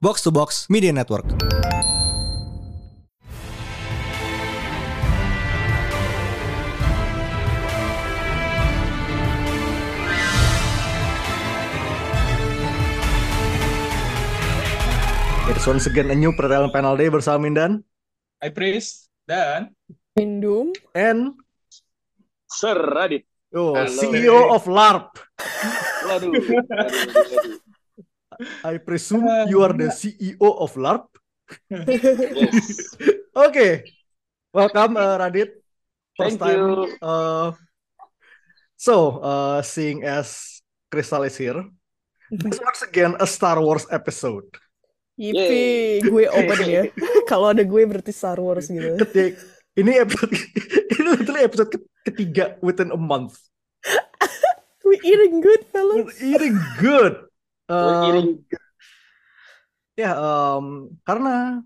Box to Box Media Network. It's once again a new Pertalian Panel Day bersama Mindan I Priest dan Indum. and Sir Radit. oh, Halo. CEO of LARP. Waduh. waduh, waduh. I presume you are the CEO of LARP. Yes. Okay, welcome uh, Radit. First Thank time. you. Uh, so, uh, seeing as Crystal is here, it's once again a Star Wars episode. Yippee, gue open ya. Kalau ada gue berarti Star Wars gitu. Ketik, ini episode ini literally episode ke- ketiga within a month. We eating good, We're fellas. eating good. Um, Ya, um, karena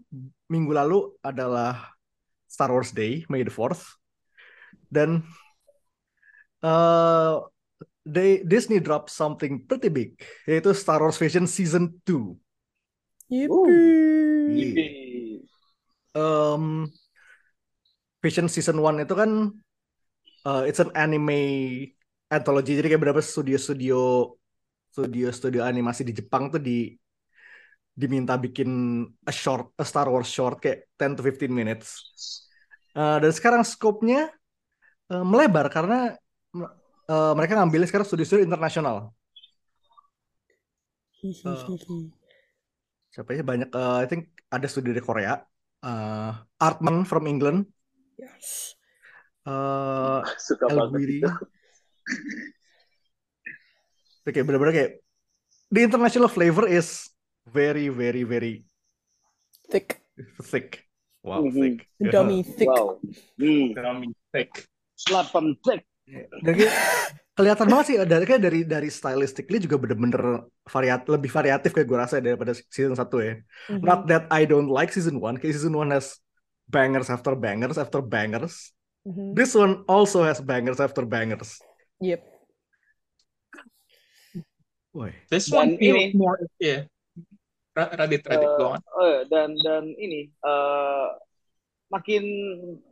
minggu lalu adalah Star Wars Day, May the 4th. Dan uh, they, Disney dropped something pretty big, yaitu Star Wars Vision Season 2. Yippee. Yippee. Um, Vision Season 1 itu kan uh, it's an anime anthology, jadi kayak beberapa studio-studio studio-studio animasi di Jepang tuh di diminta bikin a short, a Star Wars short kayak 10 to 15 minutes. Uh, dan sekarang scope-nya uh, melebar karena uh, mereka ngambilnya sekarang studio-studio internasional. Hihihi. Siapa ya banyak uh, I think ada studio dari Korea, uh, Artman from England, Yes. uh, Suka El banget Guiri. Kayak bener-bener kayak the international flavor is very very very Thick. thick. Wow, Mhm. thick. Dummy thick. Wow. Hmm. Kami Tech. Slapan tek. Dan kayak kelihatan banget sih dari kayak dari dari stylistically juga bener-bener variat lebih variatif kayak gue rasa daripada season 1 ya. Mhm. Not that I don't like season 1, kayak season 1 has bangers after bangers after bangers. Mhm. This one also has bangers after bangers. Yep. Woi. This Dan one feels ini- more yeah. Ra- Radit, Radit, Eh, go on. oh, dan dan ini eh, makin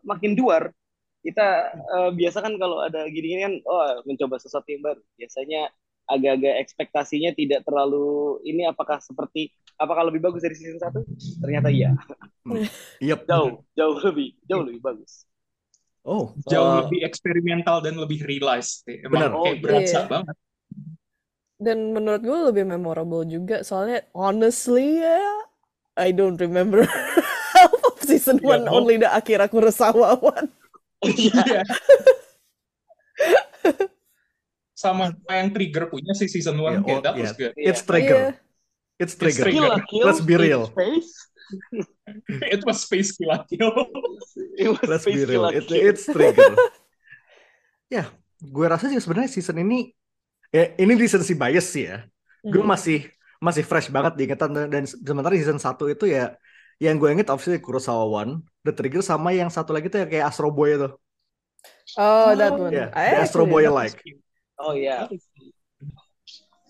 makin duar kita eh, biasa kan kalau ada gini-gini kan oh mencoba sesuatu yang baru biasanya agak-agak ekspektasinya tidak terlalu ini apakah seperti apakah lebih bagus dari season 1 ternyata iya Yep. jauh jauh lebih jauh lebih bagus Oh, Jauh uh, lebih eksperimental dan lebih realized. Emang Benar. kayak Oh, berasa iya. banget. Dan menurut gue lebih memorable juga soalnya honestly ya I don't remember half of season Yeah, 1 no. only the Akira Kurosawa one. Iya. Sama yang trigger punya si season 1 Yeah, kayak oh, that was yeah. good. it's trigger. It's It's trigger. trigger. Kill Let's be real. space. It was space kill. It was Let's be space real. kill It, it's trigger. ya, gue rasa juga sebenarnya season ini ya ini recency bias sih ya. Gue Mhm. masih masih fresh banget di ingatan dan, sementara season 1 itu ya yang gue inget obviously Kurosawa One, The Trigger sama yang satu lagi tuh ya kayak Astro Boy itu. Oh, that one. Ya, I the Astro Boy like like. Oh iya.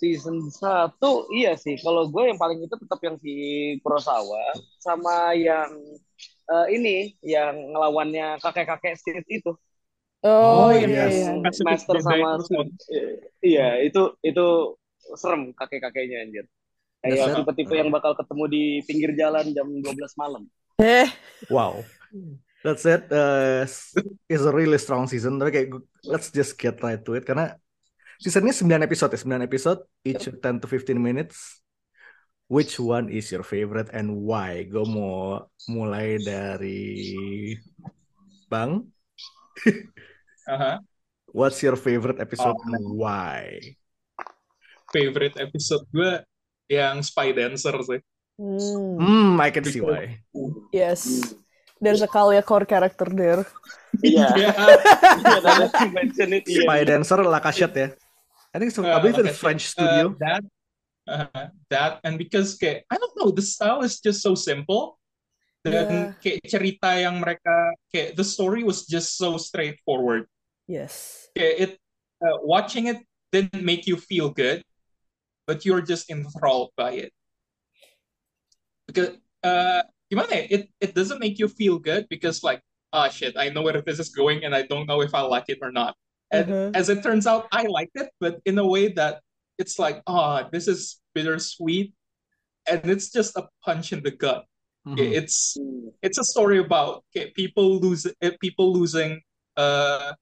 Season 1 iya sih. Kalau gue yang paling itu tetap yang si Kurosawa sama yang eh, ini yang ngelawannya kakek-kakek street itu. Oh, Oh, iya yes. iya. Master sama Iya, itu itu serem kakek-kakeknya anjir. That's Kayak tipe-tipe yang bakal ketemu di pinggir jalan jam 12 malam. Eh, Wow. That's it. Uh, it's a really strong season. Tapi kayak let's just get right to it karena seasonnya 9 episode ya, 9 episode each 10 to 15 minutes. Which one is your favorite and why? Gue mau mulai dari Bang. Aha. What's your favorite episode Oh. and why? Favorite episode gue yang Spy Dancer sih. hmm, Hmm, I can see why. yes. There's a Kalia core character there. Iya. Iya. Iya, you mention it, iya. Spy Dancer ya. I think it's, I Uh, believe like it's I French said, studio. uh, that, uh, that, and because kayak I don't know, the style is just so simple. Dan Yeah. kayak cerita yang mereka kayak the story was just so straightforward. Yes. Kayak it uh, watching it didn't make you feel good, but you're just enthralled by it. because uh gimana ya, it it doesn't make you feel good because like ah shit I know where this is going and I don't know if I like it or not and Uh-huh. as it turns out I liked it but in a way that it's like ah this is bittersweet and it's just a punch in the gut Mhm. it's it's a story about okay, people lose uh, people losing uh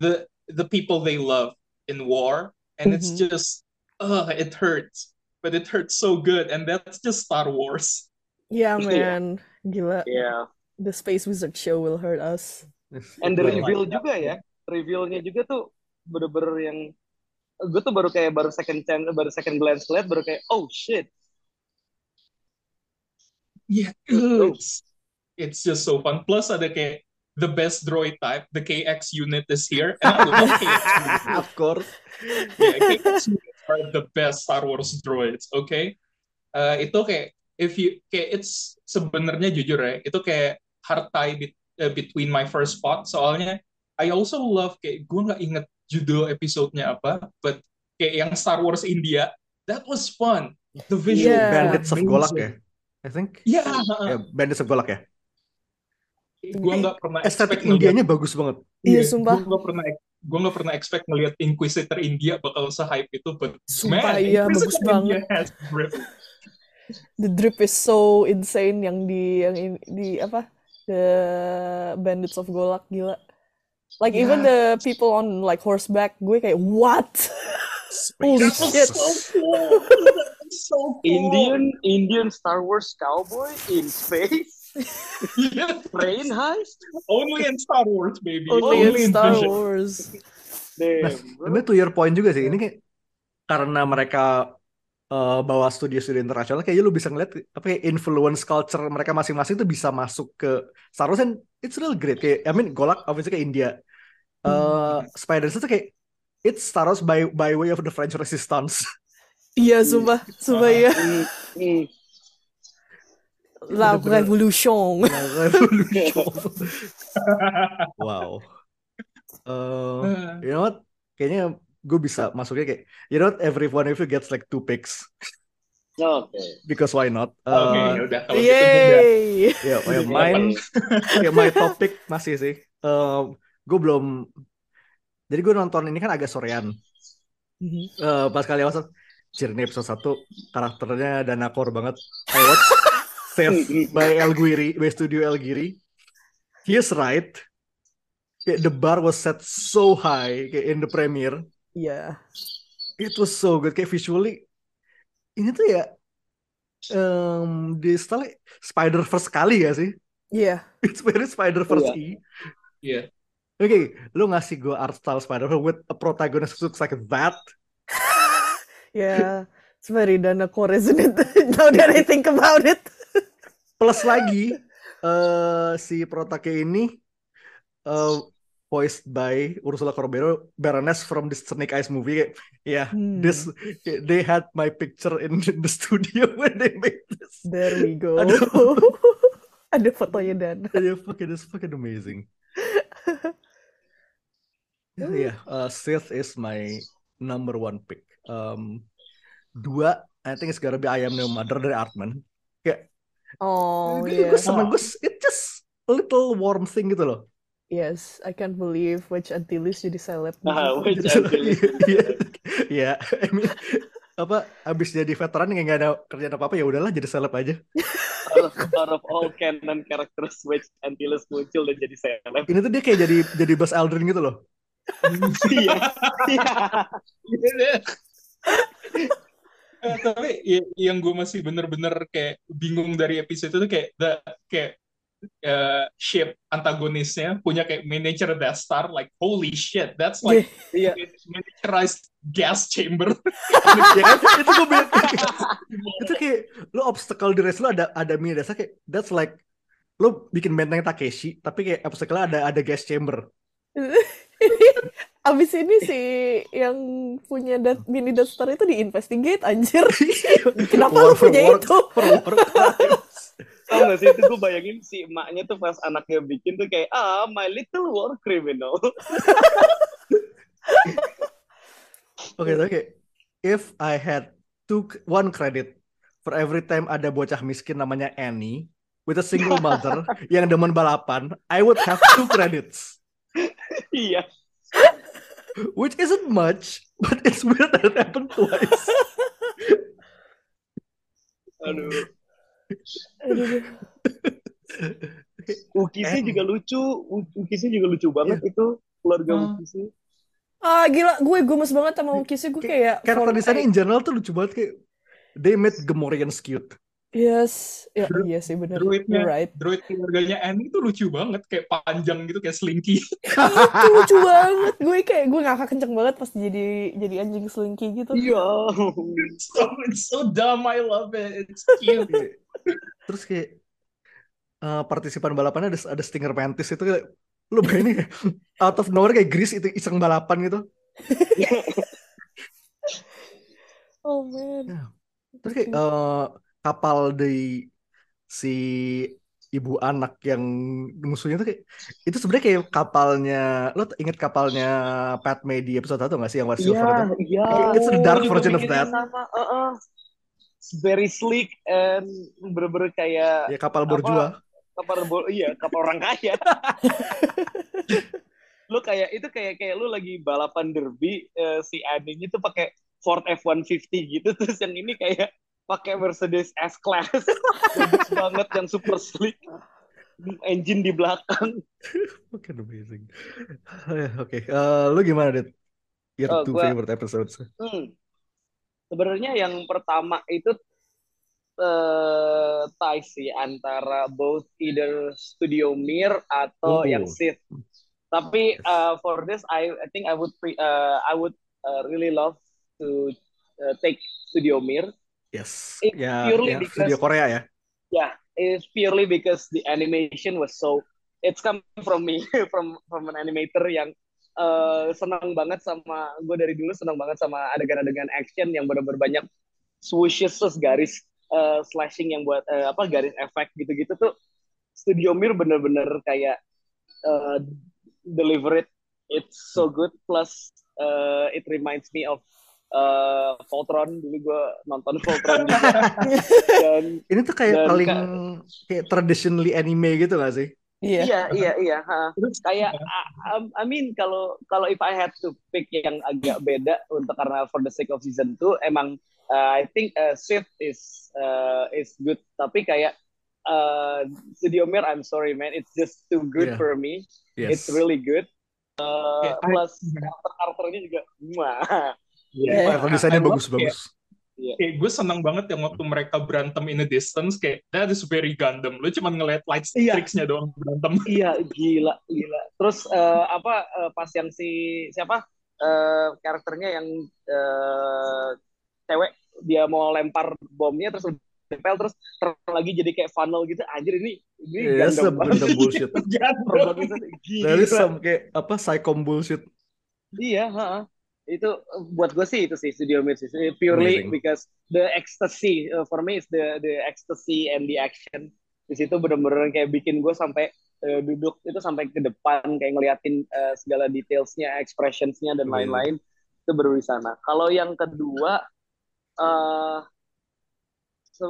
the the people they love in war and it's Mhm. just uh it hurts but it hurts so good and that's just Star Wars Yeah, Iya. man. Gila. Yeah, The Space Wizard show will hurt us. And the Well, reveal juga ya, revealnya juga tuh bener-bener yang gue tuh baru kayak baru second chance, baru second glance liat baru kayak oh shit. Yeah it's it's just so fun plus ada kayak the best droid type the KX unit is here and I love KX of course. yeah, KX units are the best Star Wars droids, okay? Uh, itu kayak if you kayak it's sebenarnya jujur ya, itu kayak hard tie bet- uh, between my first spot soalnya I also love kayak gue nggak inget judul episodenya apa, but kayak yang Star Wars India that was fun. The visual Yeah. Bandits of Golak ya. I think. Yeah, Ya, Bandits of Golak ya. gue nggak pernah Estetik Indianya bagus banget. Iya, sumpah. Gue nggak pernah gue nggak pernah expect ngelihat Inquisitor India bakal se-hype itu, but Sumpah, man, iya, Inquisitor bagus India has grip. The drip is so insane yang di yang in- di apa? The Bandits of Golak gila. Like even the people on like horseback, gue kayak what? Holy shit. so cool. So cool. Indian Indian Star Wars cowboy in space, Yeah. train heist. Only in Star Wars, baby. Only in Star Vision. Wars. Damn, Ini bro. to your point juga sih. Ini kayak karena mereka eh, bawa studio-studio internasional, kayaknya lu bisa ngeliat apa kayak influence culture mereka masing-masing tuh bisa masuk ke Star Wars and it's real great. Kayak I mean Golak obviously kayak India. Eh Spider itu kayak it's Star Wars by by way of the French Resistance. Iya, sumpah, sumpah ya. Hmm, hmm. La. Revolution. Nah, revolution. wow. Eh, you know what? Kayaknya gue bisa masuknya kayak you know what? Every one of you gets like two picks Oke. because why not? Oke, Eh, ya udah kalau gitu. Yay. Ya, ya, Iya, mine, my topic masih sih. gue belum, jadi gue nonton ini kan agak sorean. Eh, pas kali awal, Cir, ini episode 1 karakternya Danakor banget. I watch Saved by El Guiri, by Studio El Guiri. He is right. Kayak the bar was set so high kayak in the premiere. Iya. It was so good kayak visually. Ini tuh ya um, di style Spider Verse kali ya sih. Iya. It's very Spider Verse. Iya. Oke, lu ngasih gue art style Spider Verse with a protagonist who looks like that. Yeah. It's very Danakor, isn't it? Now that I think about it. Plus lagi eh si protagnya ini eh voiced by Ursula Corberó, Baroness from the Snake Eyes movie. Yeah, Hmm. this they had my picture in the studio when they made this. There we go. Aduh. Ada fotonya Dan. Yeah, fucking, it's fucking amazing. yeah, uh, Sith is my number one pick. Um, dua, I think it's gonna be I Am No Mother dari Artman. Kayak, Oh, gue yeah. gue seneng, gue, it just a little warm thing gitu loh. Yes, I can't believe Wedge Antilles jadi seleb. Ah, situ. Wedge Jadi, Antilles. Iya, iya, I mean, apa, abis jadi veteran yang nggak ada kerjaan apa-apa, ya udahlah jadi seleb aja. out, of, all canon characters Wedge Antilles muncul dan jadi seleb. Ini tuh dia kayak jadi jadi Buzz Aldrin gitu loh. Iya. Iya. Eh, tapi ya- yang gue masih bener-bener kayak bingung dari episode itu kayak the kayak eh, ship antagonisnya punya kayak miniature Death Star like holy shit that's like Iya. miniaturized gas chamber ya kan? Itu gue bilang itu kayak lo obstacle di race lo ada ada mini dasar kayak that's like lo bikin benteng Takeshi tapi kayak obstacle ada ada gas chamber. Abis ini si yang punya dat mini Star itu di-investigate anjir. Kenapa lu War punya war- itu? for war. Tau gak sih itu gue bayangin si emaknya tuh pas anaknya bikin tuh kayak ah my little war criminal. Oke, tapi kayak if I had two one credit for every time ada bocah miskin namanya Annie with a single mother yang demen balapan, I would have two credits. Iya. Which isn't much, but it's weird that it happened twice. Aduh. Aduh. Ukisnya Annie. juga lucu. Ukisnya juga lucu banget itu keluarga Hmm. Ukisnya. Ah gila, gue gemes banget sama Ukisnya gue kayak Karakter from- desainnya in general tuh lucu banget kayak they made Gamorreans cute. Yes, ya Dru- iya sih bener. Druidnya, You're right. druid keluarganya Annie tuh lucu banget, kayak panjang gitu, kayak slinky. itu lucu banget. Gue kayak gue ngakak kenceng banget pas jadi jadi anjing slinky gitu. Iya. It's so, it's so dumb, I love it. It's cute. Kayak- Terus kayak eh, partisipan balapannya ada ada stinger mantis itu kayak lu bayangin ya, out of nowhere kayak Gris itu iseng balapan gitu. Oh man. Terus kayak eh, kapal dari si ibu anak yang musuhnya tuh kayak itu sebenarnya kayak kapalnya lo inget kapalnya Padme di episode 1 gak sih yang warna Iya, silver itu? iya. It's the dark juga version of that. Sama. Heeh. Very sleek and bener-bener kayak Ya kapal Apa? borjua. kapal bo- iya kapal orang kaya. lu kayak itu kayak kayak lu lagi balapan derby eh, si Aning itu pakai Ford F150 gitu terus yang ini kayak pakai Mercedes S Class bagus banget yang super sleek engine di belakang Fucking amazing. Oke, eh, lu gimana, Dit? Your Oh, two gua- favorite episodes. Hmm. Sebenarnya yang pertama itu eh ties sih antara both either Studio Mir atau Oh. yang Sith. Tapi uh, for this I I think I would pre, uh, I would uh, really love to uh, take Studio Mir. Yes. It Ya, purely ya because- studio Korea ya. Yeah, it's purely because the animation was so it's come from me from from an animator yang uh, senang banget sama gue dari dulu senang banget sama adegan-adegan action yang benar-benar banyak swooshes terus garis uh, slashing yang buat uh, apa garis efek gitu-gitu tuh Studio Mir bener-bener kayak uh, deliver it it's so good plus uh, it reminds me of uh, Voltron dulu gue nonton Voltron juga dan Ini tuh kayak Dan paling Kak- kayak traditionally anime gitu gak sih? Iya. Iya, iya, iya. ha. Terus Kayak, I, I- I mean, kalau kalau if I had to pick yang agak beda untuk karena for the sake of season 2, emang uh, I think uh, Swift is uh, is good. Tapi kayak uh, Studio Mir, I'm sorry man, it's just too good Yeah. for me. Yes. It's really good. Uh, Yeah, I- plus karakter-karakternya juga, wah. Yeah. Karakter desainnya bagus-bagus. kayak gue senang banget yang waktu mereka berantem in a distance kayak that is very Gundam lu cuma ngeliat light Iya. tricks-nya doang berantem Iya, gila, gila. Terus eh, apa eh, pas yang si siapa eh, karakternya yang eh, cewek dia mau lempar bomnya terus tempel terus terang lagi jadi kayak funnel gitu. Anjir ini ini Iya, gandam banget. Gundam bullshit. Dari some kayak apa psychom bullshit. Iya, ha. Itu eh, buat gue sih itu sih Studio Mir sih. Purely Amazing. because the ecstasy uh, for me is the the ecstasy and the action. Di situ bener-bener kayak bikin gue sampai eh, duduk itu sampai ke depan kayak ngeliatin eh, segala detailsnya, expressionsnya dan lain-lain itu baru di sana. Kalau yang kedua eh so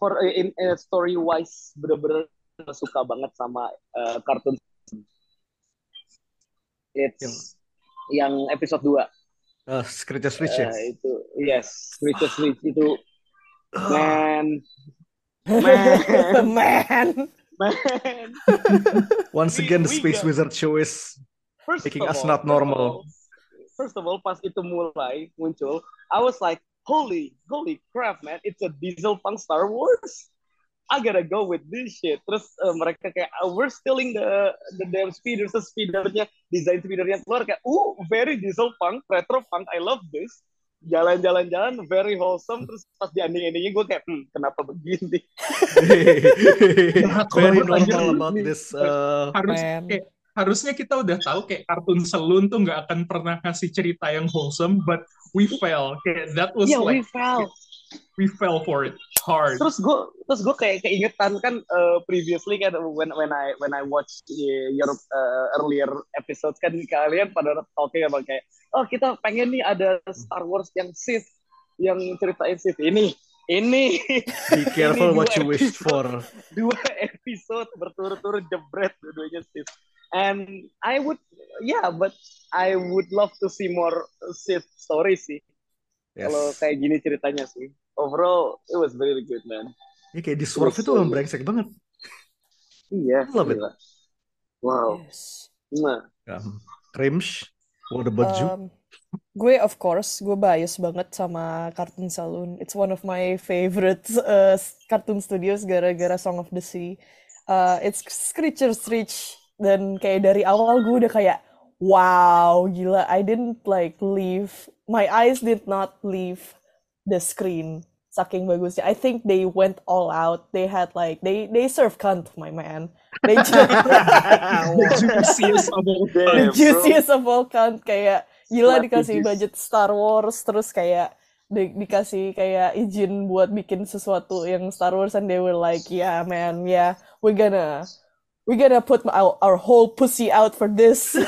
for in, story wise bener-bener suka banget sama eh, kartun. It's Yang- yang episode 2 Uh, Screecher Switch ya. Eh, itu yes Screecher Switch itu man man Man. man Once we- again, the Space Wizard show is first Making us all, not first of normal. all- first of all pas itu mulai muncul I was like holy holy crap man it's a diesel punk Star Wars I gotta go with this shit. Terus eh, mereka kayak "Oh, we're stealing the the damn speeders terus speedernya desain speedernya keluar kayak uh very diesel punk retro punk I love this. Jalan-jalan-jalan very wholesome. Terus pas di ending-endingnya gue kayak hmm, kenapa begini? Very Kalau normal about this. Uh, harus Man. kayak harusnya kita udah tahu kayak kartun selun tuh nggak akan pernah ngasih cerita yang wholesome but we fell. Kayak that was yeah we like fell we fell for it hard terus gue terus gue kayak keingetan kan uh, previously kan when when I when I watch uh, your uh, earlier episodes kan kalian pada talking about kayak oh kita pengen nih ada Star Wars yang Sith yang ceritain Sith ini ini Be careful Ini what you wish episode. for. dua episode berturut-turut jebret dua-duanya Sith. And I would, yeah, but I would love to see more Sith stories sih. Yes. Kalau kayak gini ceritanya sih. Overall, it was very good, man. Ya, kayak di Swerve itu emang brengsek banget. Iya. Love it. Wow. Yes. Nah, Um, Crimsh, what about you? Um, gue of course, gue bias banget sama Cartoon Saloon. It's one of my favorite uh, cartoon studios gara-gara Song of the Sea. Uh, it's Screecher Stretch dan kayak dari awal gue udah kayak wow gila. I didn't like leave. My eyes did not leave the screen. Saking bagusnya. I think they went all out. They had like they they serve cunt, my man. They just The juiciest of all the Damn, bro. juiciest of all kind kayak gila Slap dikasih juice. budget Star Wars terus kayak di- dikasih kayak izin buat bikin sesuatu yang Star Wars and they were like yeah man yeah we're gonna we're gonna put our, our whole pussy out for this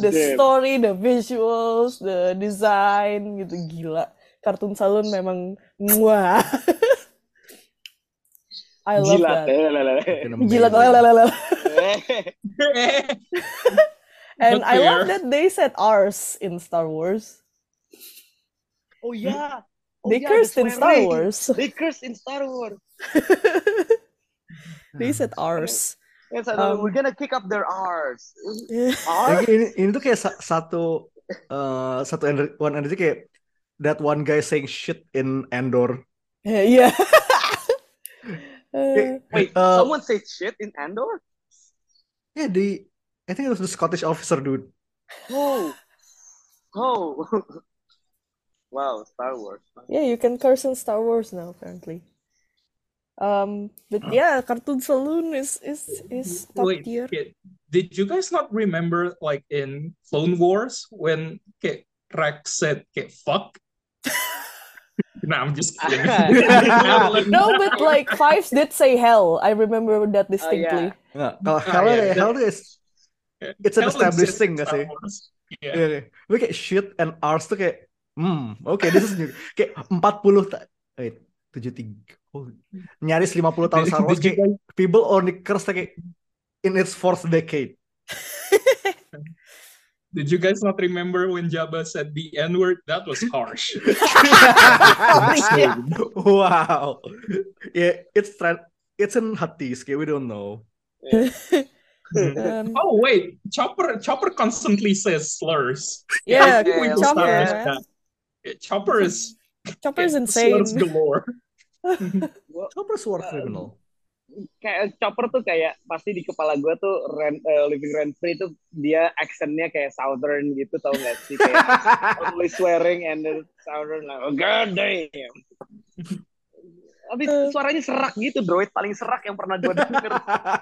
the Damn. story the visuals the design gitu gila kartun salon memang wah I love jilat. that Gila. Eh, And But I love that they said ours in Star Wars. Oh yeah. Oh, They yeah, cursed in Star. Wars. They cursed in Star Wars. they said ours. Yes, I Um. We're gonna kick up their R's. Ya, R? ini, ini tuh kayak satu eh, satu ener- one energy kayak that one guy saying shit in Andor. yeah. Uh, Wait, Uh, someone said shit in Andor? Yeah, the I think it was the Scottish officer dude. Oh. Oh. wow, Star Wars. yeah, you can curse in Star Wars now apparently. Um, but yeah, Cartoon Saloon is is is top Wait, tier. okay, did you guys not remember like in Clone Wars when okay, Rex said okay, fuck? no, I'm just kidding. No, but like Fives did say hell. I remember that distinctly. Nggak, kalau Ah, hell iya, kayak hell is it's an Hell established thing in gak sih? Wars. Yeah. Iya, iya. Tapi kayak shit and ours tuh kayak hmm, oke this is new. Kayak 40 wait, 73. Oh, nyaris 50 tahun Star kayak people only curse kayak in its fourth decade. Did you guys not remember when Jabba said the N word? That was harsh. Yeah. wow. Yeah, it's trend it's in Hattis, kayak we don't know. Um, oh wait, Chopper Chopper constantly says slurs. yeah, yeah, will Chopper. Yeah, Chopper is Chopper's yeah, insane. slurs galore. Chopper's war Uh, criminal. kayak Chopper tuh kayak pasti di kepala gue tuh rent, eh, living rent free tuh dia accentnya kayak southern gitu tau gak sih kayak always swearing and then southern like oh, god damn tapi Uh. suaranya serak gitu droid paling serak yang pernah gue denger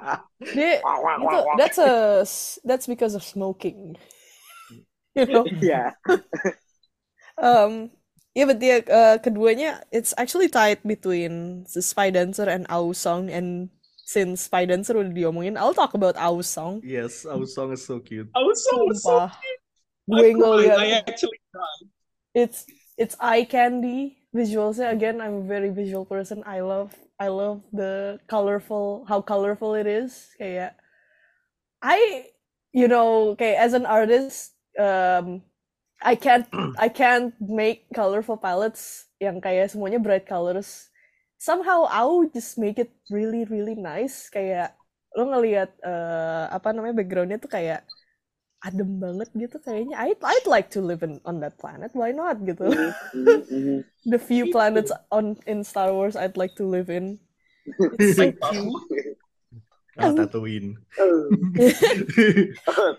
Dia, Wah, wah, itu, wah, wah. that's a that's because of smoking. You know. Iya. Um, yeah, but dia uh, keduanya it's actually tied between the Spy Dancer and Au Song and since Spy Dancer udah diomongin, I'll talk about Au Song. Yes, our song is so cute. I was so, so Sumpah. Gue I cried. ngeliat I actually cried. it's it's eye candy visualsnya again I'm a very visual person I love I love the colorful how colorful it is kayak I you know kayak as an artist um I can't I can't make colorful palettes yang kayak semuanya bright colors. Somehow I'll just make it really really nice. Kayak lo ngelihat eh, apa namanya backgroundnya tuh kayak adem banget gitu kayaknya. I'd I'd like to live in on that planet. Why not gitu. Mhm. the few planets on in Star Wars I'd like to live in. It's so cute Tatooine.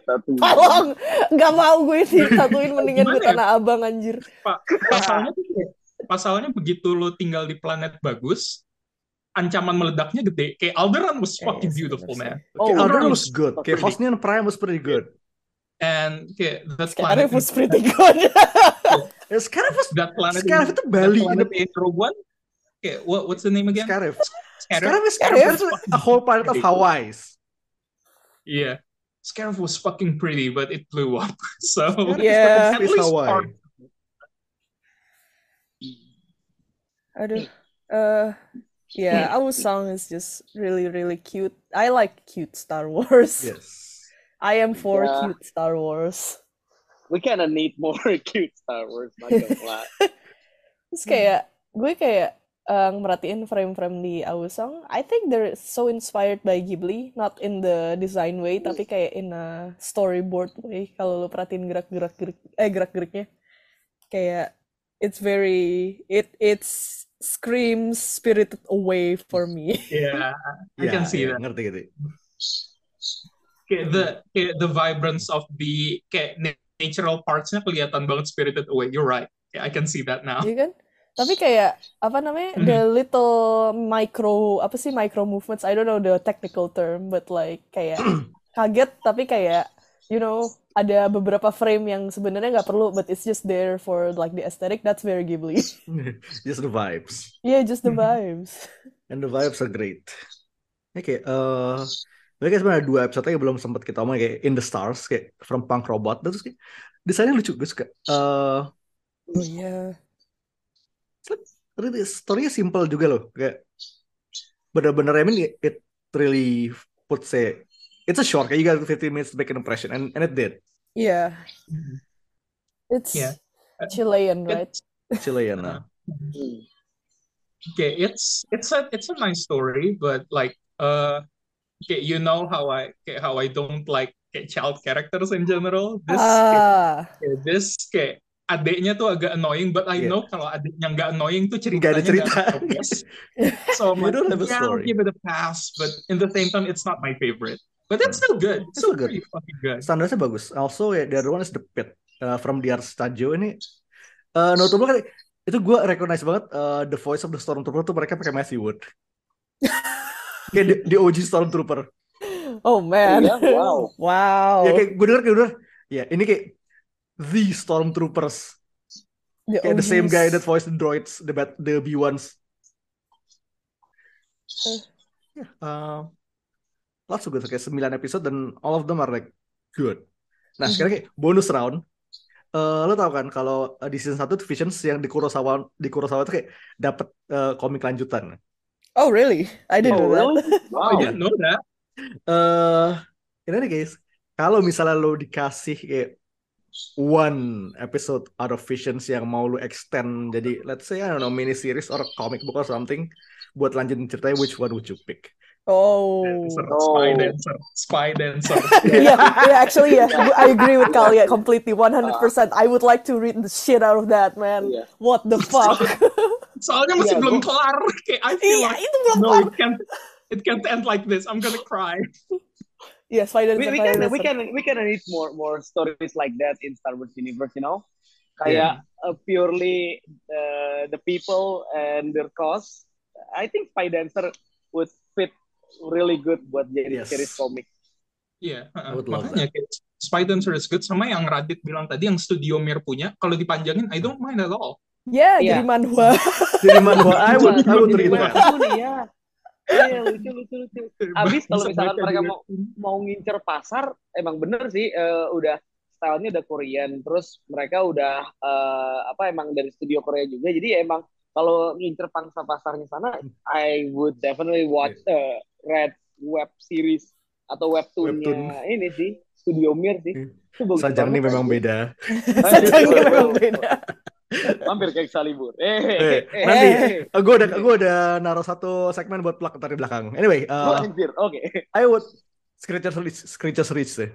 Satu. tolong nggak mau gue ditatuin mendingan gue ya? tanah abang anjir Pak, pasalnya tuh kayak- pasalnya begitu lo tinggal di planet bagus, ancaman meledaknya gede. Kayak Alderaan was Iya, fucking iya, beautiful, man. sih. Okay, Oh, Alderaan Alderaan was good. Okay, pretty- Hosnian Prime was pretty good. And kayak that Scarif planet, was pretty good Ya, Scarif was that planet, Scarif itu that Bali in planet the in Rogue One. Okay, what what's the name again? Scarif. Scarif. Scarif is Scarif. Scarif a whole planet of Hawaii's. Yeah, Scarif was fucking pretty, but it blew up. So Yeah. is At least Hawaii. part- Aduh. Uh, yeah, our song is just really, really cute. I like cute Star Wars. Yes. I am for Yeah. cute Star Wars. We kinda need more cute Star Wars, not gonna lie. Terus kayak gue kayak uh, merhatiin frame-frame di Awesong. I think they're so inspired by Ghibli, not in the design way, tapi kayak in a storyboard way. Kalau lo perhatiin gerak-gerak gerik, eh gerak-geriknya, kayak it's very it it's screams spirited away for me. Yeah, I Ya, can see ya, that. ngerti gitu. Kayak the kayak the vibrance of the kayak na- natural parts-nya kelihatan banget spirited away. You're right. Yeah, I can see that now. Iya kan? Tapi kayak apa namanya? The little micro apa sih micro movements? I don't know the technical term, but like kayak kaget tapi kayak you know ada beberapa frame yang sebenarnya nggak perlu, but it's just there for like the aesthetic. That's very Ghibli. Just the vibes. yeah, just the vibes. And the vibes are great. Kayak, eh Tapi kayak sebenarnya dua episode yang belum sempat kita omongin kayak In the Stars kayak From Punk Robot terus kayak desainnya lucu gue suka. Eh Oh yeah. Tapi story-nya simple juga loh kayak bener-bener I mean it, it really puts a it's a short kayak you got 15 minutes to make an impression and and it did. Yeah. It's Yeah. Chilean, right? It's Chilean. nah. Okay, it's it's a it's a nice story, but like uh okay, you know how I okay, how I don't like kayak child characters in general. This Ah. kayak this kayak adiknya tuh agak annoying, but I Yeah. know kalau adiknya nggak annoying tuh Nggak ada ceritanya cerita. So I'm You like, don't have a yeah, I'll story. give it a pass, but in the same time, it's not my favorite. But it's still good. It's still still good. pretty fucking good. Standarnya bagus. Also ya, the other one is The Pit uh, from the Art Studio ini uh, notable kan itu gue recognize banget uh, the voice of the Stormtrooper tuh mereka pakai Matthew Wood. kayak di, di OG Stormtrooper. Oh man. Iya, wow. Wow. Ya kayak gue denger kayak denger ya ini kayak the Stormtroopers. The Kayak the same guy that voiced the droids, the bat, the B1s. Yeah, uh, lots of good. Kayak 9 episode dan all of them are like good. Nah, sekarang kayak bonus round. Eh lo tau kan kalau eh, di season 1 tuh Visions yang di Kurosawa di Kurosawa tuh kayak dapat eh, komik lanjutan. Oh really? I didn't Oh, know that. really? I Wow. didn't know that. Eh ini nih guys, kalau misalnya lo dikasih kayak one episode out of Visions yang mau lo extend jadi let's say I don't know mini series or comic book or something buat lanjutin ceritanya which one would you pick? Oh. Dancer, Oh. Spy dancer, spy dancer. yeah, yeah, actually, yeah. I agree with Kal, yeah, completely, 100%. I would like to read the shit out of that, man. Iya. What the fuck? Soalnya masih Iya, belum kelar. Kayak I feel Iya, like itu belum no, kelar. it can't it can't end like this. I'm gonna cry. Yeah, Spider we, we can we can we can need more more stories like that in Star Wars universe, you know, kayak uh, purely uh, the people and their cause. I think Spy Dancer would fit really good buat jadi Yes. series komik. Iya, I uh, would love makanya kayak Spy Dancer is good sama yang Radit bilang tadi yang Studio Mir punya kalau dipanjangin I don't mind at all. Yeah, Iya. jadi manhwa. Jadi manhwa I would I would read Jadi that. Ya. Iya lucu lucu lucu. Abis kalau misalkan mereka mau mau ngincer pasar, emang bener sih eh, udah stylenya udah Korean, terus mereka udah eh, apa emang dari studio Korea juga, jadi emang kalau ngincer pangsa pasarnya sana, I would definitely watch eh, Red web series atau webtoonnya Webtoon. ini sih Studio Mir sih. Itu bagus Sajang ini memang beda. Sajangnya memang beda. Hampir kayak Excalibur. Eh, Eh, eh, eh, nanti eh. gue udah gue udah naruh satu segmen buat plug ntar di belakang. Anyway, Oh, uh, anjir. Oke. I would Screechers Reach, Screechers Reach deh.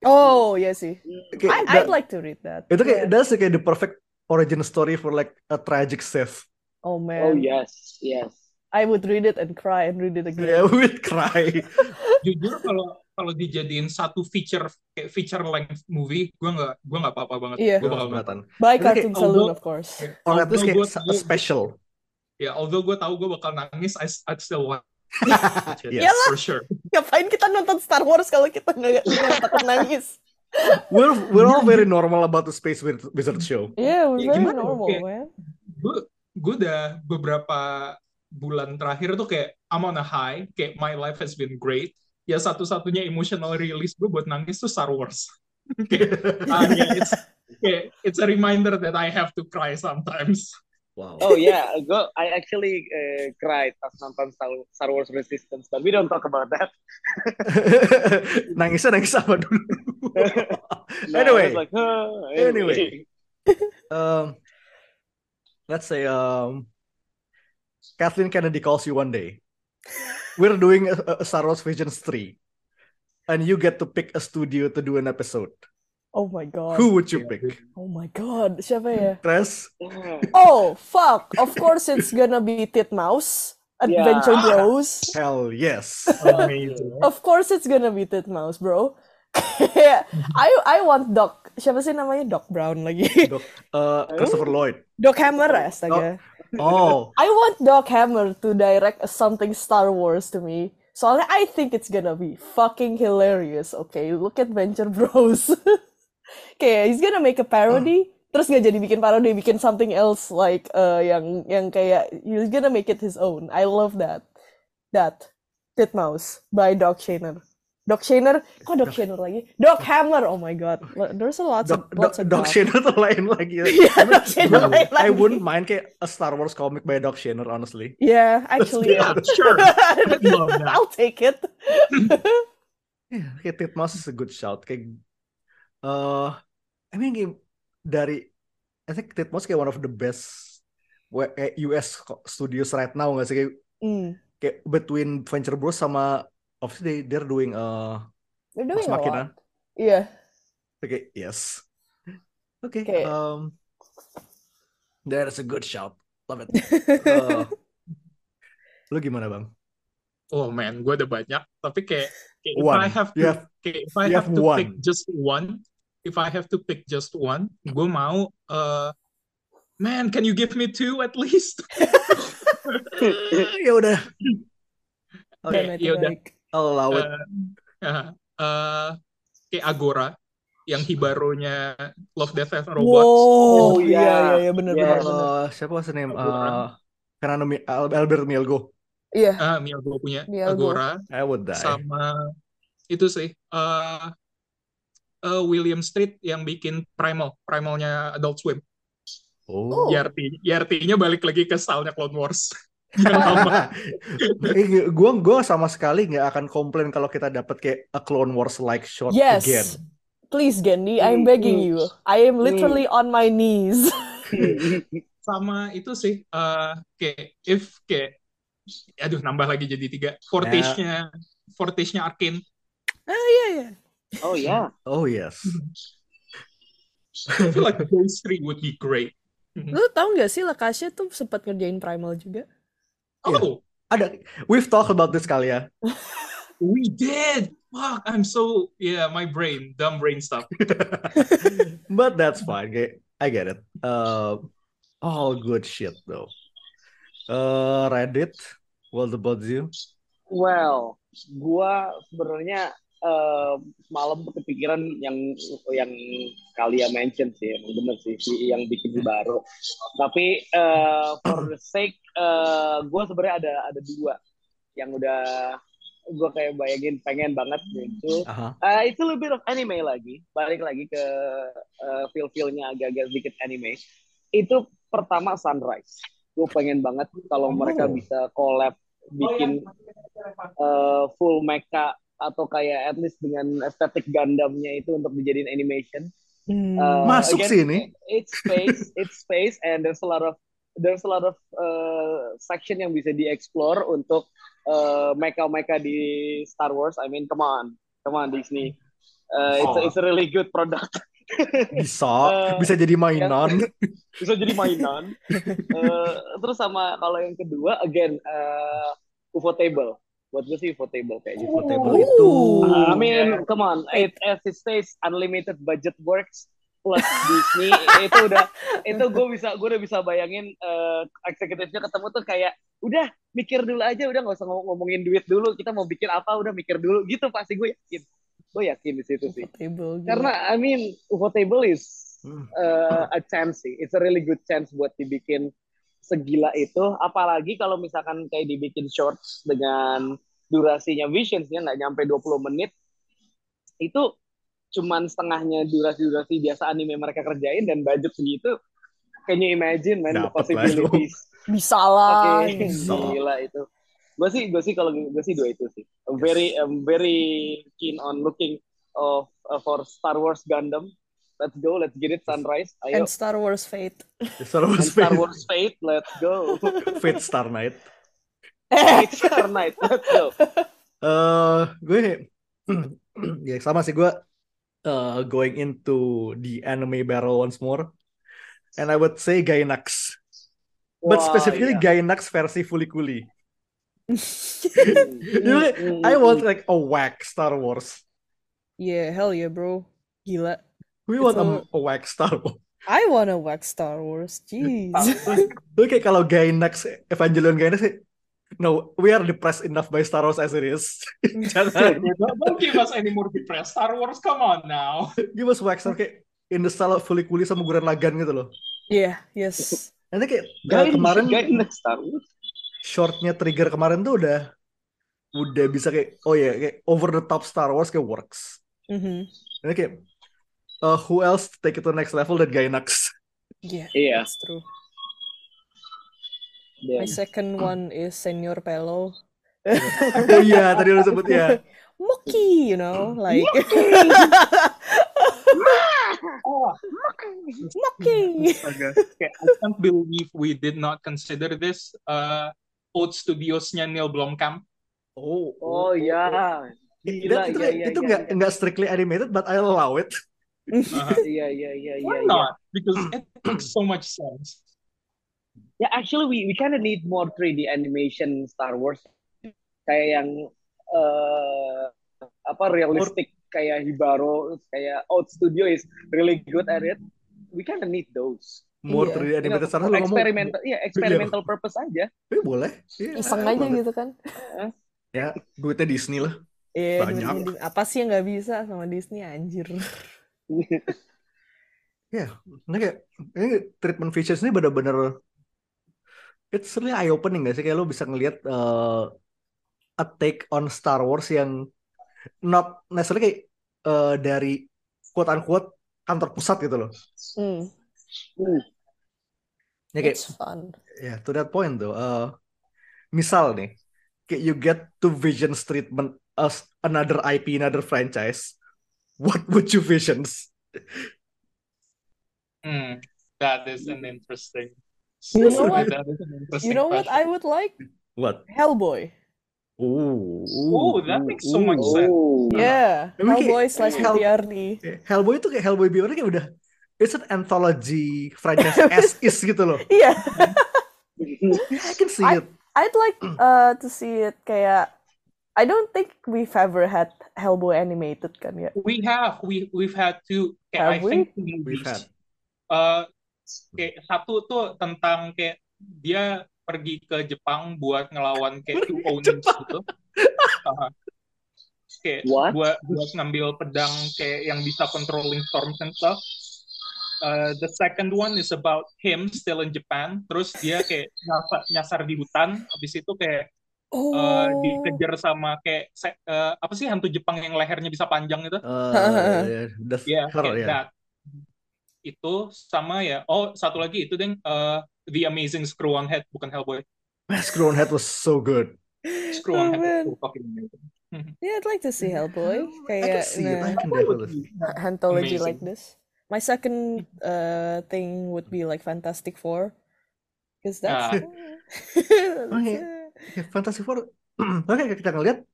Oh, yeah sih. Kayak I, da- I'd like to read that. itu kayak Yeah. that's kayak the perfect origin story for like a tragic Sith. Oh Oh man, yes, yes. I would read it and cry and read it again. Yeah, with cry. Jujur kalau kalau dijadiin satu feature kayak feature length movie, gua nggak gua nggak apa-apa banget. Iya. Gua bakal nonton. Kayak- Cartoon Saloon, although- of course. Or at least Although kayak gua special. Ya, although gue tahu gue bakal nangis, I, I'd still watch it Yes. for sure. Ngapain kita nonton Star Wars kalau kita nggak nggak takut nangis? We're we're all very normal about the Space Wiz- Wizard show. Yeah, we're Ya, very gimana normal, kayak- man. Gue gue udah beberapa bulan terakhir tuh kayak I'm on a high, kayak my life has been great. Ya satu-satunya emotional release gue buat nangis tuh Star Wars. kayak, ah, ya, it's, kayak, it's a reminder that I have to cry sometimes. Wow. Oh yeah, go. I actually uh, cried pas nonton Star, Wars Resistance, but we don't talk about that. Nangisnya nangis apa dulu? I anyway, like, "Huh." Anyway. um, let's say um, Kathleen Kennedy calls you one day. We're doing a, a Star Wars Visions 3. And you get to pick a studio to do an episode. Oh my god. Who would you pick? Oh my god. Siapa ya? Tres? Mm. Oh, fuck. Of course it's gonna be Titmouse. Adventure Yeah. Bros. Hell yes. Amazing. Of course it's gonna be Titmouse, bro. I I want Doc. Siapa sih namanya Doc Brown lagi? Doc, uh, Christopher Lloyd. Doc Hammer astaga. Oh, I want Doc Hammer to direct something Star Wars to me. Soalnya I think it's gonna be fucking hilarious. Okay, look at Venture Bros. kayak he's gonna make a parody, terus nggak jadi bikin parody, bikin something else like uh, yang yang kayak he's gonna make it his own. I love that. That Titmouse by Doc Shaner. Doc Shaner, kok Doc Shaner lagi? Doc Hammer. Oh my god, there's a lot Doc, of Doc, lots of Doc Doc. Shaner tuh lain lagi. Iya, Doc Shaner Bro, lain I lagi. wouldn't mind kayak a Star Wars comic by Doc Shaner, honestly. Yeah, actually, Yeah, sure. I'd love that. I'll take it. Yeah, kayak Titmouse is a good shout. Kayak, uh, I mean kayak dari, I think Titmouse kayak one of the best US studios right now nggak sih kayak, Mm. kayak between Venture Bros sama obviously they, they're doing uh They're doing a lot. Iya. Okay, yes. Okay, Okay. um, that is a good shout. Love it. Uh, lu gimana bang? Oh man, gue ada banyak. Tapi kayak, kayak if One. I have to, have- kayak if I have, have to one. pick just one, if I have to pick just one, gue mau, uh, man, can you give me two at least? ya udah, Oke, it, ya udah. Allow it. Uh, uh, kayak Agora, yang Hibaronya Love, Death, and Robots. Wow, Oh, iya iya. iya iya benar Iya. benar. Uh, siapa the name? Uh, Mi- Al- Albert Mielgo. Iya, Ah, Mielgo punya Mielgo. Agora. I would die. sama itu sih uh, uh, William Street yang bikin Primal Primalnya Adult Swim Oh. Yarti Yartinya balik lagi ke stylenya Clone Wars Eh, gua gua sama sekali nggak akan komplain kalau kita dapat kayak a Clone Wars like shot Yes. again. Please Gendy, I'm begging you. I am literally on my knees. sama itu sih uh, kayak if kayak aduh nambah lagi jadi tiga Fortage-nya Fortage-nya Arkane Ah iya iya. Oh yeah. Oh yes. I feel like those three would be great Lu tau gak sih Lakasha tuh sempat ngerjain Primal juga? Oh Ada. We've talked about this kali ya. we did fuck I'm so yeah my brain dumb brain stuff But that's fine. I get it. Uh, all good shit though. Uh, Reddit, what about you? Well, gua sebenarnya semalam tuh kepikiran yang yang kalian mention sih, emang bener sih, si yang bikin baru. Tapi eh, for the sake, eh, gua sebenarnya ada ada dua yang udah gua kayak bayangin pengen banget muncul. Aha. Eh, itu lebih of anime lagi, balik lagi ke eh, feel-feelnya agak-agak sedikit anime. Itu pertama Sunrise. Gue pengen banget kalau mereka Oh. bisa collab bikin eh, full mecha atau kayak at least dengan estetik Gundamnya itu untuk dijadiin animation. Hmm. Uh, Masuk again, sih ini. It's space, it's space, and there's a lot of there's a lot of uh, section yang bisa dieksplor untuk uh, mecha-mecha di Star Wars. I mean, come on, come on Disney. Uh, it's, a, it's a really good product. Bisa, Eh, bisa jadi mainan. bisa jadi mainan. Eh, terus sama kalau yang kedua, again, uh, UFO Table. Buat gue sih UFO Table kayak gitu. Portable itu. I mean, come on, it, as it says, unlimited budget works plus Disney. Itu udah itu gue bisa gue udah bisa bayangin uh, eksekutifnya ketemu tuh kayak udah mikir dulu aja udah nggak usah ngom- ngomongin duit dulu kita mau bikin apa udah mikir dulu. Gitu pasti gue yakin. Gue yakin di situ sih. Karena I mean UFO Table is uh, a chance sih. It's a really good chance buat dibikin segila itu apalagi kalau misalkan kayak dibikin shorts dengan durasinya Visionsnya nggak nyampe 20 menit itu cuman setengahnya durasi-durasi biasa anime mereka kerjain dan budget segitu can you imagine man the Dapet lah itu. possibilities Bisa lah. Oke, Bisa. gila itu. Gue sih, gue sih kalau gue sih dua itu sih. I'm very, I'm very keen on looking of uh, for Star Wars Gundam. Let's go, let's get it sunrise. Ayo. And Star Wars Fate. Star And Wars Star Fate, Wars Fate, let's go. Fate Star Night. Fate Star Night, let's go. eh gue ya sama sih gue eh, going into the anime battle once more and I would say Gainax but Wah, specifically iya. Gainax versi fully kuli You know, mm, I mm, want mm. like a whack Star Wars yeah, hell yeah, bro. Gila. We want a, a- a whack Star Wars I wanna wax Star Wars. Jeez. Lu kayak kalau Gainax Evangelion Gainax kayak, no we are depressed enough by Star Wars as it is jangan don't, give us any more depressed Star Wars come on now give us whack Star kayak in the style of fully kuli sama Gurren Lagann gitu loh yeah, yes. nanti kayak eh, Gain, kemarin gain next Star Wars. shortnya trigger kemarin tuh udah udah bisa kayak oh ya kayak over the top Star Wars kayak works hmm ini kayak uh, who else to take it to the next level than Gainax Yeah, Iya. that's true. Damn. My second one is Senior Pelo. oh iya tadi lu sebut ya Moki, you know, like oh Moki. astaga kayak I can't believe we did not consider this uh, Old Studios-nya Neil Blomkamp oh Oh ya. Gila, Dan itu iya, kayak- iya, itu iya, nggak nggak strictly animated but I allow it Uh-huh. Iya, iya, iya, iya. Why iya. not? Because it makes so much sense. Ya, actually we we kind of need more 3D animation Star Wars. Kayak yang eh apa realistic kayak Hibaro, kayak Out Studio is really good at it. We kind of need those. more Iya. 3D You know, animated Star Wars experimental, iya experimental purpose aja. eh, boleh Iya, Iseng aja it. gitu kan. ya duitnya Disney lah Iya, Banyak. apa sih yang nggak bisa sama Disney anjir. Nah kayak ini treatment features ini bener-bener it's really eye opening gak sih kayak lo bisa ngelihat eh, a take on Star Wars yang not necessarily kayak eh, dari quote unquote kantor pusat gitu loh. Hmm, Ya kayak it's fun. ya to that point tuh. eh, misal nih kayak you get to Vision's treatment as another IP, another franchise. What would you visions? Hmm, that is an interesting. You know what? That is an interesting You know what I would like? What? Hellboy. Ooh, Oh, that makes so much sense. Oh. Yeah, Memang kayak Hellboy slash Hell- PTRD. Hellboy itu kayak Hellboy Beyond kayak udah it's an anthology franchise as is gitu loh. Iya, I can see I- it. I'd like uh, to see it kayak I don't think we've ever had Hellboy animated kan ya. We have, we we've had two. Kayak I Have we? think two We've had. Uh, kayak satu tuh tentang kayak dia pergi ke Jepang buat ngelawan kayak two Onins gitu. Uh, kayak What? buat buat ngambil pedang kayak yang bisa controlling storms and stuff. Uh, the second one is about him still in Japan. Terus dia kayak nyasar, nyasar di hutan. Habis itu kayak Oh, uh, dikejar sama kayak se- uh, apa sih hantu Jepang yang lehernya bisa panjang itu? Uh, that's Ya, her, kayak ya. that. Itu sama ya. Oh, satu lagi itu deng uh, The Amazing Screw on Head bukan Hellboy. Screw on Head was so good. Screw on Oh, Head man. itu fucking amazing. yeah, I'd like to see Hellboy I can kayak see it. I nah, can definitely. see it. anthology Amazing. like this. My second uh thing would be like Fantastic Four, because that's. Ah. Okay. Okay, Fantastic Four. Oke, kita ngeliat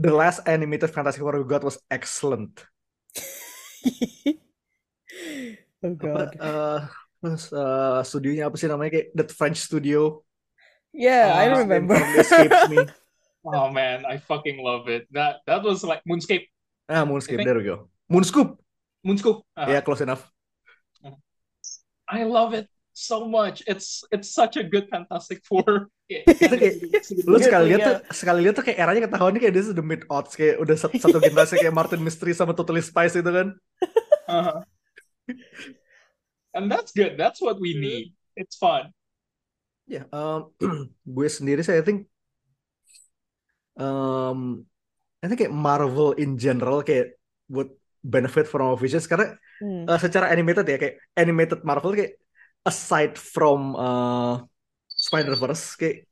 the last animated Fantastic Four we got was excellent. oh Apa, god. eh, terus eh, studionya apa sih namanya kayak That French Studio. Yeah, I Ah, remember. Me. Oh man, I fucking love it. That that was like Moonscape, Ah, Moonscape. I There we go. Moonscoop. Moonscoop. Uh, Yeah, close enough. I love it so much. It's it's such a good Fantastic Four. Itu kayak lu Gitu, sekali lihat ya. tuh sekali lihat tuh kayak eranya ketahuan kayak this is the mid odds kayak udah satu, satu generasi kayak Martin Mystery sama Totally Spice itu kan. Uh-huh. And that's good. That's what we need. It's fun. Ya, um, gue sendiri saya think um, I think kayak Marvel in general kayak would benefit from our visions karena Hmm. uh, secara animated ya kayak animated Marvel kayak aside from uh, Spider-Verse kayak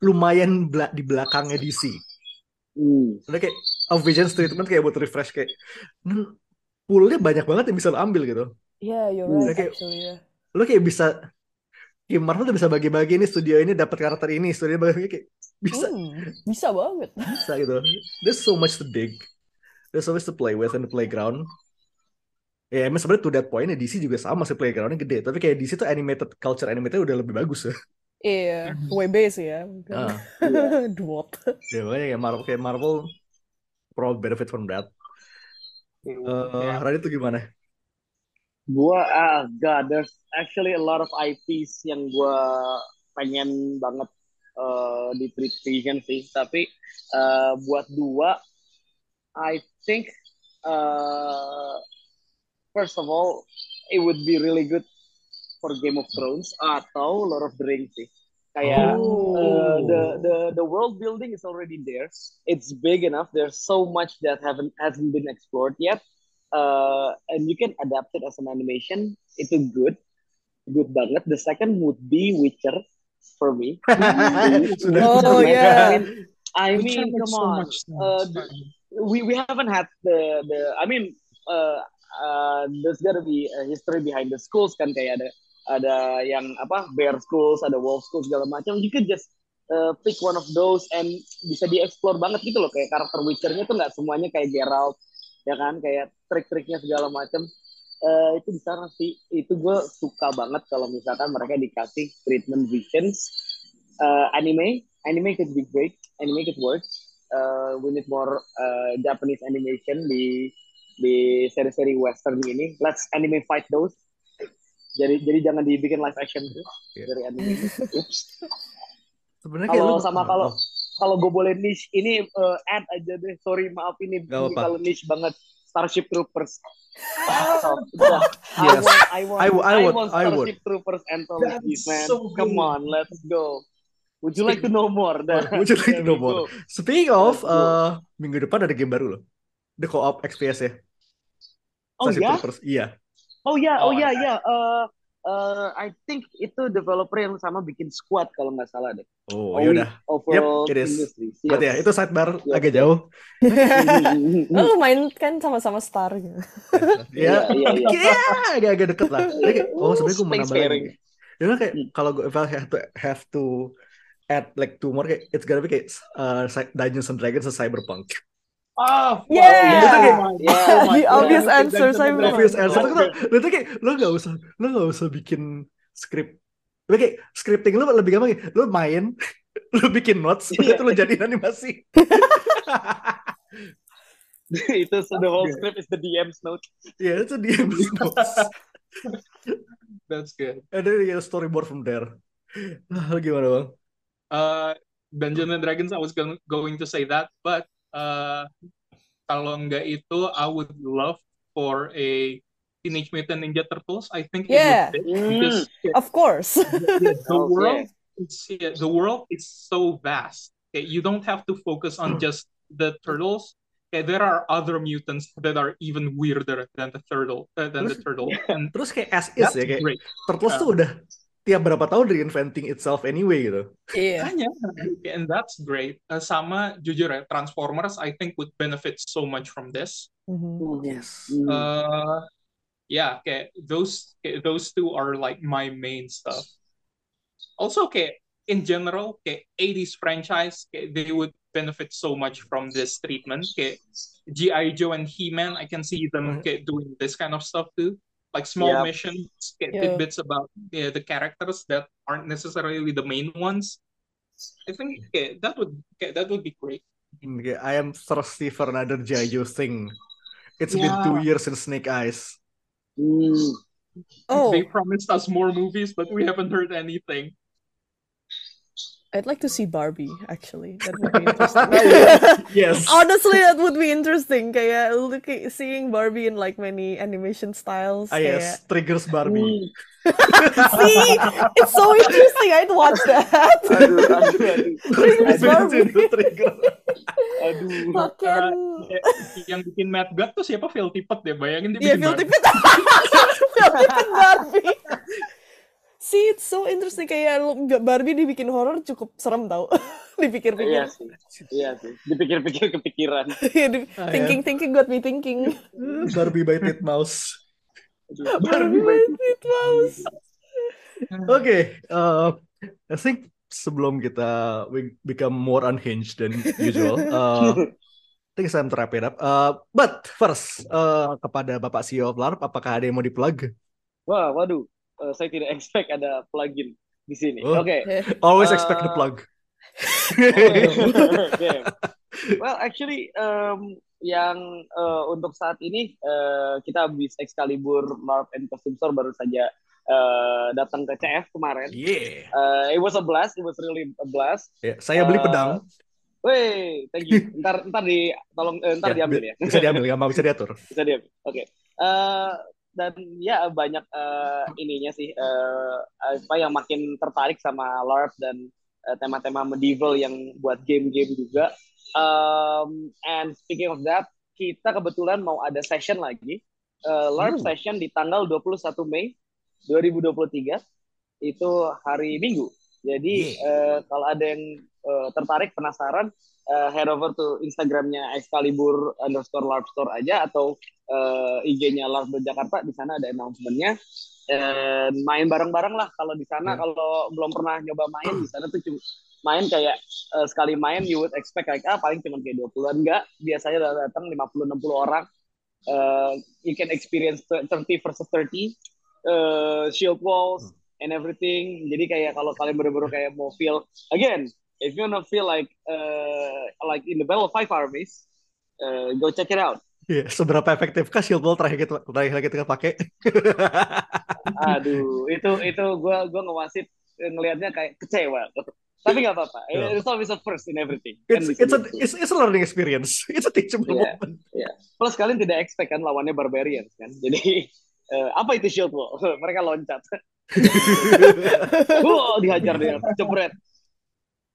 lumayan bela- di belakangnya DC. Hmm. Udah kayak a Vision's treatment kayak buat refresh kayak "Hmm, poolnya banyak banget yang bisa lo ambil gitu. Yeah, you're Hmm. right Kayak- actually. Yeah. Lo kayak bisa kayak Marvel tuh bisa bagi-bagi nih studio ini dapat karakter ini, studio ini bagi kayak bisa Hmm, bisa banget. bisa gitu. There's so much to dig. There's so much to play with in the playground. Ya emang sebenarnya to that point ya DC juga sama sih playgroundnya gede, tapi kayak DC tuh animated culture animated udah lebih bagus ya. Iya, WB sih ya. Ah, Dwot. ya makanya kayak Marvel kayak Marvel probably benefit from that. Eh, Yeah. Radit tuh gimana? Gua ah god, there's actually a lot of IPs yang gua pengen banget eh, di treat vision sih. Tapi eh, buat dua, I think uh, first of all, it would be really good for Game of Thrones atau Lord of the Rings sih. Kayak Oh. uh, the the the world building is already there. It's big enough. There's so much that haven't hasn't been explored yet. Uh, and you can adapt it as an animation. Itu good, good banget. The second would be Witcher for me. Oh, yeah. I Witcher mean, come so on. Uh, we we haven't had the the I mean uh, uh, there's gotta be a history behind the schools kan kayak ada ada yang apa bear schools ada wolf schools segala macam. You could just uh, pick one of those and bisa dieksplor banget gitu loh. Kayak karakter Witchernya tuh nggak semuanya kayak Geralt ya kan? Kayak trik-triknya segala macam. Eh, itu bisa sih? Itu gue suka banget kalau misalkan mereka dikasih treatment visions. Uh, anime. Anime could be great. Anime could work. Uh, we need more uh, Japanese animation di di seri-seri western ini let's anime fight those jadi jadi jangan dibikin live action tuh Iya. dari anime Oops. Sebenarnya kayak Kalau lu- sama kalau Oh, kalau gue boleh niche ini uh, add aja deh sorry maaf ini, Gak ini kalau niche banget Starship Troopers Oh. Yes. I want I want I would- I want I would. Starship Troopers anthology That's man so come good. on let's go would you like to know more Dah. Would you like to know more? Speaking of, uh, minggu depan ada game baru loh. The Co-op XPS ya. Oh ya. Iya. Oh ya, Oh, oh ya, ya. Eh, eh, I think itu developer yang sama bikin Squad kalau nggak salah deh. Oh, Only ya udah. Overall Yep, it is. Industries. Berarti ya, itu sidebar Yes. agak jauh. Oh, main kan sama-sama Star gitu. ya, Iya, iya, iya. ya, agak-agak deket lah. Jadi oh sebenarnya gue mau nambah lagi. Ya kan kayak kalau gue if I have to have to add like two more kayak it's gonna be kayak uh, Dungeons and Dragons and Cyberpunk. Ah, Yeah. Itu kayak Yeah. The obvious Yeah. answer, saya and obvious answer itu lo tuh kayak lo nggak usah lo nggak usah bikin skrip. Tapi kayak scripting lo lebih gampang. Lo main, lo bikin notes, Iya. itu lo jadiin animasi. itu so the whole script is the DM's note. Ya itu dia notes. That's good. And then you get a storyboard from there. Lo gimana bang? Uh, Dungeons and Dragons, I was going to say that, but uh, kalau nggak itu, I would love for a Teenage Mutant Ninja Turtles. I think Yeah. it would fit Mm. Of course. yeah, the Okay. world, is, yeah, the world is so vast. Okay, you don't have to focus on just the turtles. Okay, there are other mutants that are even weirder than the turtle, uh, than the turtle, and Terus kayak as is that's ya kayak great. Turtles tuh udah tiap berapa tahun reinventing itself anyway gitu. Iya. Makanya, and that's great. Uh, sama jujur ya, Transformers I think would benefit so much from this. Mhm. Yes. Mm. Uh, yeah, okay, those okay, those two are like my main stuff. Also, okay, in general, okay, 80s franchise, okay, they would benefit so much from this treatment. Okay, GI Joe and He-Man, I can see them Mhm. okay, doing this kind of stuff too. Like small Yep. missions, okay, Yeah. tidbits about yeah, the characters that aren't necessarily the main ones. I think okay, that would okay, that would be great. Okay, I am thirsty for another G.I. Thing. It's been two years since Snake Eyes. Mm. Oh, They promised us more movies, but we haven't heard anything. I'd like to see Barbie actually. That would be interesting. Yes. Honestly, that would be interesting. Kayak looking, seeing Barbie in like many animation styles. Ah yes, triggers Barbie. See, it's so interesting. I'd watch that. Aduh, aduh, aduh. Triggers Barbie. Trigger. Aduh. Makin Eh, yang bikin Mad God tuh siapa? Phil Tippett ya, bayangin dia Iya, bikin Phil Barbie. Tippett. Phil Tippett Barbie. See, it's so interesting kayak lu- nggak Barbie dibikin horor cukup serem tau. Dipikir-pikir. Iya sih. Iya sih. Dipikir-pikir kepikiran. Di- Ah, ya. thinking thinking got me thinking. Barbie by Titmouse. Barbie by Titmouse. Oke, uh, I think sebelum kita we become more unhinged than usual, uh, I think it's time to wrap it up. Uh, but first, uh, kepada Bapak CEO of LARP, apakah ada yang mau di-plug? Wah, waduh. Eh, saya tidak expect ada plugin di sini. Oh. Oke. Always Uh, expect the plug. Damn. Well, actually, um, yang uh, untuk saat ini uh, kita habis Excalibur LARP and Costume Store baru saja uh, datang ke CF kemarin. Yeah. Uh, it was a blast. It was really a blast. Ya, saya beli Uh, pedang. Wey, thank you. Ntar ntar di tolong eh, ntar Ya, diambil bi- ya. Bisa diambil, nggak mau bisa diatur. Bisa diambil. Oke. Eh, dan ya banyak eh, ininya sih eh, apa yang makin tertarik sama LARP dan eh, tema-tema medieval yang buat game-game juga. Um, and speaking of that, kita kebetulan mau ada session lagi. Eh, LARP Hmm. session di tanggal 21 Mei 2023 itu hari Minggu. Jadi eh, kalau ada yang eh, tertarik penasaran eh, head over to Instagramnya Excalibur underscore LARP store aja atau eh, IG-nya LARP Jakarta di sana ada announcement-nya. Dan main bareng-bareng lah kalau di sana. Ya. kalau belum pernah nyoba main di sana tuh cuma main kayak eh, sekali main you would expect kayak ah paling cuma kayak 20-an enggak. Biasanya datang 50 60 orang. Eh, you can experience 30 versus 30 eh, shield walls and everything. Jadi kayak kalau kalian bener-bener kayak mau feel again if you wanna feel like uh, like in the Battle of Five Armies, uh, go check it out. Iya, seberapa efektifkah shield wall terakhir kita terakhir kita pakai? Aduh, itu itu gue gua ngewasit ngelihatnya kayak kecewa. Tapi nggak apa-apa. Yeah. It's always a first in everything. Kan It's it's a gitu. it's, it's a learning experience. It's a teachable Yeah. moment. Plus kalian tidak expect kan lawannya barbarians kan. Jadi eh, apa itu shield wall? Mereka loncat. Wow, dihajar dia, jebret.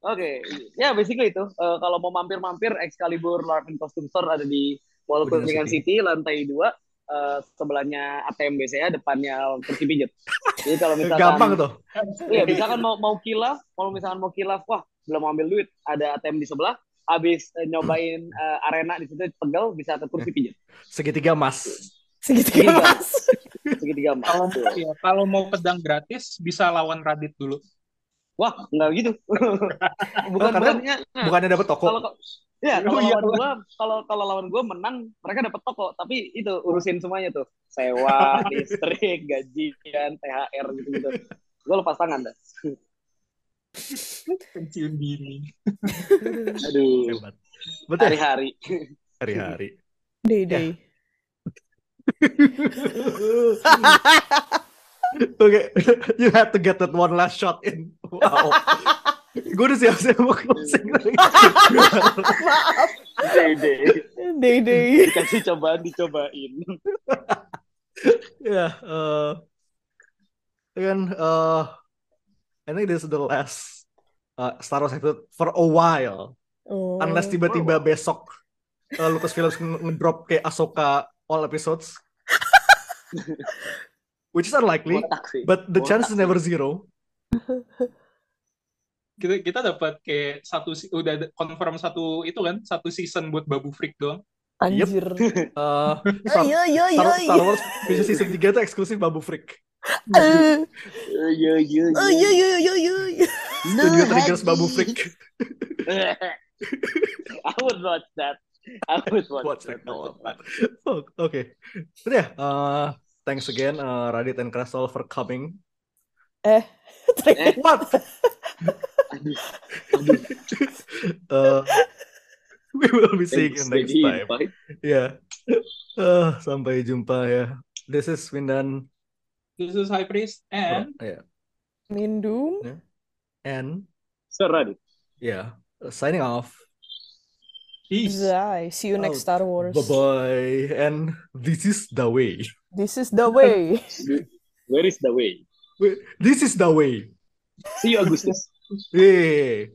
Oke, ya basically itu. Eh, kalau mau mampir-mampir, Excalibur LARP and Costume Store ada di Mall Kuningan Kuningan City, lantai 2. Eh, sebelahnya ATM BCA, depannya kursi pijat. Jadi kalau misalkan Gampang tuh. Iya, misalkan mau mau kilaf, kalau misalkan mau kilaf, wah belum mau ambil duit, ada ATM di sebelah. Habis eh, nyobain eh, arena di situ pegel, bisa ke kursi pijat. Segitiga emas. Segitiga Segitiga. mas. Segitiga emas. Kalau ya, kalau mau pedang gratis bisa lawan Radit dulu. Wah, enggak gitu. bukan Oh, karena bukannya. Bukannya dapat toko. Kalau ya kalau Oh, iya. lawan gua, kalau kalau lawan gua menang, mereka dapat toko, tapi itu urusin semuanya tuh. Sewa, listrik, gajian, THR gitu-gitu. Gua lepas tangan dah. Pensiun dini. Aduh, Hebat. Betul. hari-hari. Hari-hari. Day day. Oke, you had to get that one last shot in. Wow. Gue udah siap-siap mau closing lagi. Maaf. Day-day. Day day. Dikasih cobaan, dicobain. Ya, eh, kan, eh, I think this is the last uh, Star Wars episode for a while. Oh. Unless tiba-tiba besok uh, Lucasfilm nge- ngedrop kayak Ahsoka all episodes. Which is unlikely, Botak sih. but the Botak chance is never zero. Kita kita dapat kayak satu udah confirm satu itu kan satu season buat Babu Freak doang. Anjir. Uh, Star, Ayo yo yo. Star, Star Wars Vision Season 3 itu eksklusif Babu Freak. Eh, Iya, iya, Oh yo yo yo yo. yo. Studio Triggers Babu Freak. I would watch that. I would watch, Watch that. that. Oh, Oke. But yeah, uh, thanks again uh, Radit and Crystal for coming. Eh, What? aduh, aduh. uh, we will be seeing you next time. Bye. Ya. Uh, sampai jumpa ya. This is Windan This is High Priest and ya. Mindum. and Serah deh. yeah, signing off. Peace. Zai. See you next Oh, Star Wars. Bye bye. And this is the way. This is the way. Where is the way? This is the way. See you Agustus. Yeah.